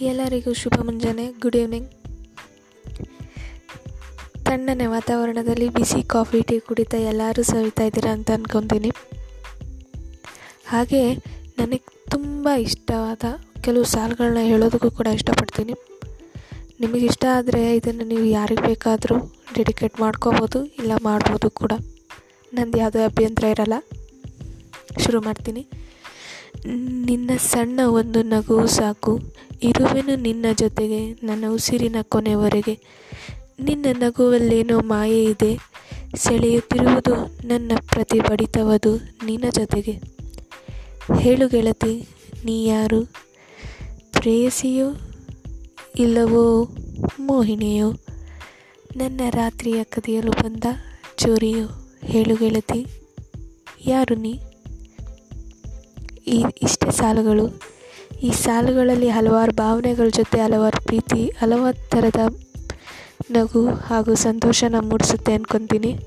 ಎಲ್ಲರಿಗೂ ಶುಭ ಮುಂಜಾನೆ. Good evening ತಣ್ಣನೆ ವಾತಾವರಣದಲ್ಲಿ ಬಿಸಿ ಕಾಫಿ, ಟೀ ಕುಡಿತಾ ಎಲ್ಲರೂ ಸವಿತಾ ಇದ್ದೀರಾ ಅಂತ ಅಂದ್ಕೊತೀನಿ ಹಾಗೆ ನನಗೆ ತುಂಬ ಇಷ್ಟವಾದ ಕೆಲವು ಸಾಲುಗಳನ್ನ ಹೇಳೋದಕ್ಕೂ ಕೂಡ ಇಷ್ಟಪಡ್ತೀನಿ. ನಿಮಗೆ ಇಷ್ಟ ಆದರೆ ಇದನ್ನು ನೀವು ಯಾರಿಗೆ ಬೇಕಾದರೂ ಡೆಡಿಕೇಟ್ ಮಾಡ್ಕೋಬೋದು, ಇಲ್ಲ ಮಾಡ್ಬೋದು ಕೂಡ. ನಂದು ಯಾವುದೇ ಅಭ್ಯಂತರ ಇರಲ್ಲ. ಶುರು ಮಾಡ್ತೀನಿ. ನಿನ್ನ ಸಣ್ಣ ಒಂದು ನಗುವು ಸಾಕು. ಇರುವೆನು ನಿನ್ನ ಜೊತೆಗೆ, ನನ್ನ ಉಸಿರಿನ ಕೊನೆವರೆಗೆ. ನಿನ್ನ ನಗುವಲ್ಲೇನೋ ಮಾಯೆ ಇದೆ. ಸೆಳೆಯುತ್ತಿರುವುದು ನನ್ನ ಪ್ರತಿ ಬಡಿತವದು ನಿನ್ನ ಜೊತೆಗೆ. ಹೇಳು ಗೆಳತಿ, ನೀ ಯಾರು? ಪ್ರೇಯಸಿಯೋ ಇಲ್ಲವೋ ಮೋಹಿನಿಯೋ? ನನ್ನ ರಾತ್ರಿಯ ಕದಿಯಲು ಬಂದ ಚೋರಿಯೋ? ಹೇಳು ಗೆಳತಿ, ಯಾರು ನೀ? ಈ ಇಷ್ಟೇ ಸಾಲುಗಳು. ಈ ಸಾಲುಗಳಲ್ಲಿ ಹಲವಾರು ಭಾವನೆಗಳ ಜೊತೆ ಹಲವಾರು ಪ್ರೀತಿ, ಹಲವಾರು ಥರದ ನಗು ಹಾಗೂ ಸಂತೋಷನ ಮೂಡಿಸುತ್ತೆ ಅಂದ್ಕೊತೀನಿ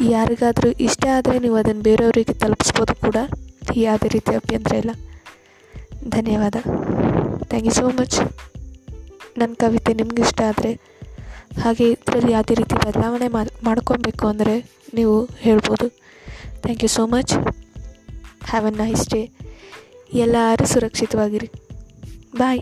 ಯಾರಿಗಾದರೂ ಇಷ್ಟ ಆದರೆ ನೀವು ಅದನ್ನು ಬೇರೆಯವರಿಗೆ ತಲುಪಿಸ್ಬೋದು ಕೂಡ. ಯಾವುದೇ ರೀತಿ ಅಭ್ಯಂತರ ಇಲ್ಲ. ಧನ್ಯವಾದ. ಥ್ಯಾಂಕ್ ಯು ಸೋ ಮಚ್ ನನ್ನ ಕವಿತೆ ನಿಮ್ಗೆ ಇಷ್ಟ ಆದರೆ, ಹಾಗೆ ಇದರಲ್ಲಿ ಯಾವುದೇ ರೀತಿ ಬದಲಾವಣೆ ಮಾಡ್ಕೊಬೇಕು ಅಂದರೆ ನೀವು ಹೇಳ್ಬೋದು. Thank you so much have a nice day ಎಲ್ಲರೂ ಸುರಕ್ಷಿತವಾಗಿರಿ. ಬಾಯ್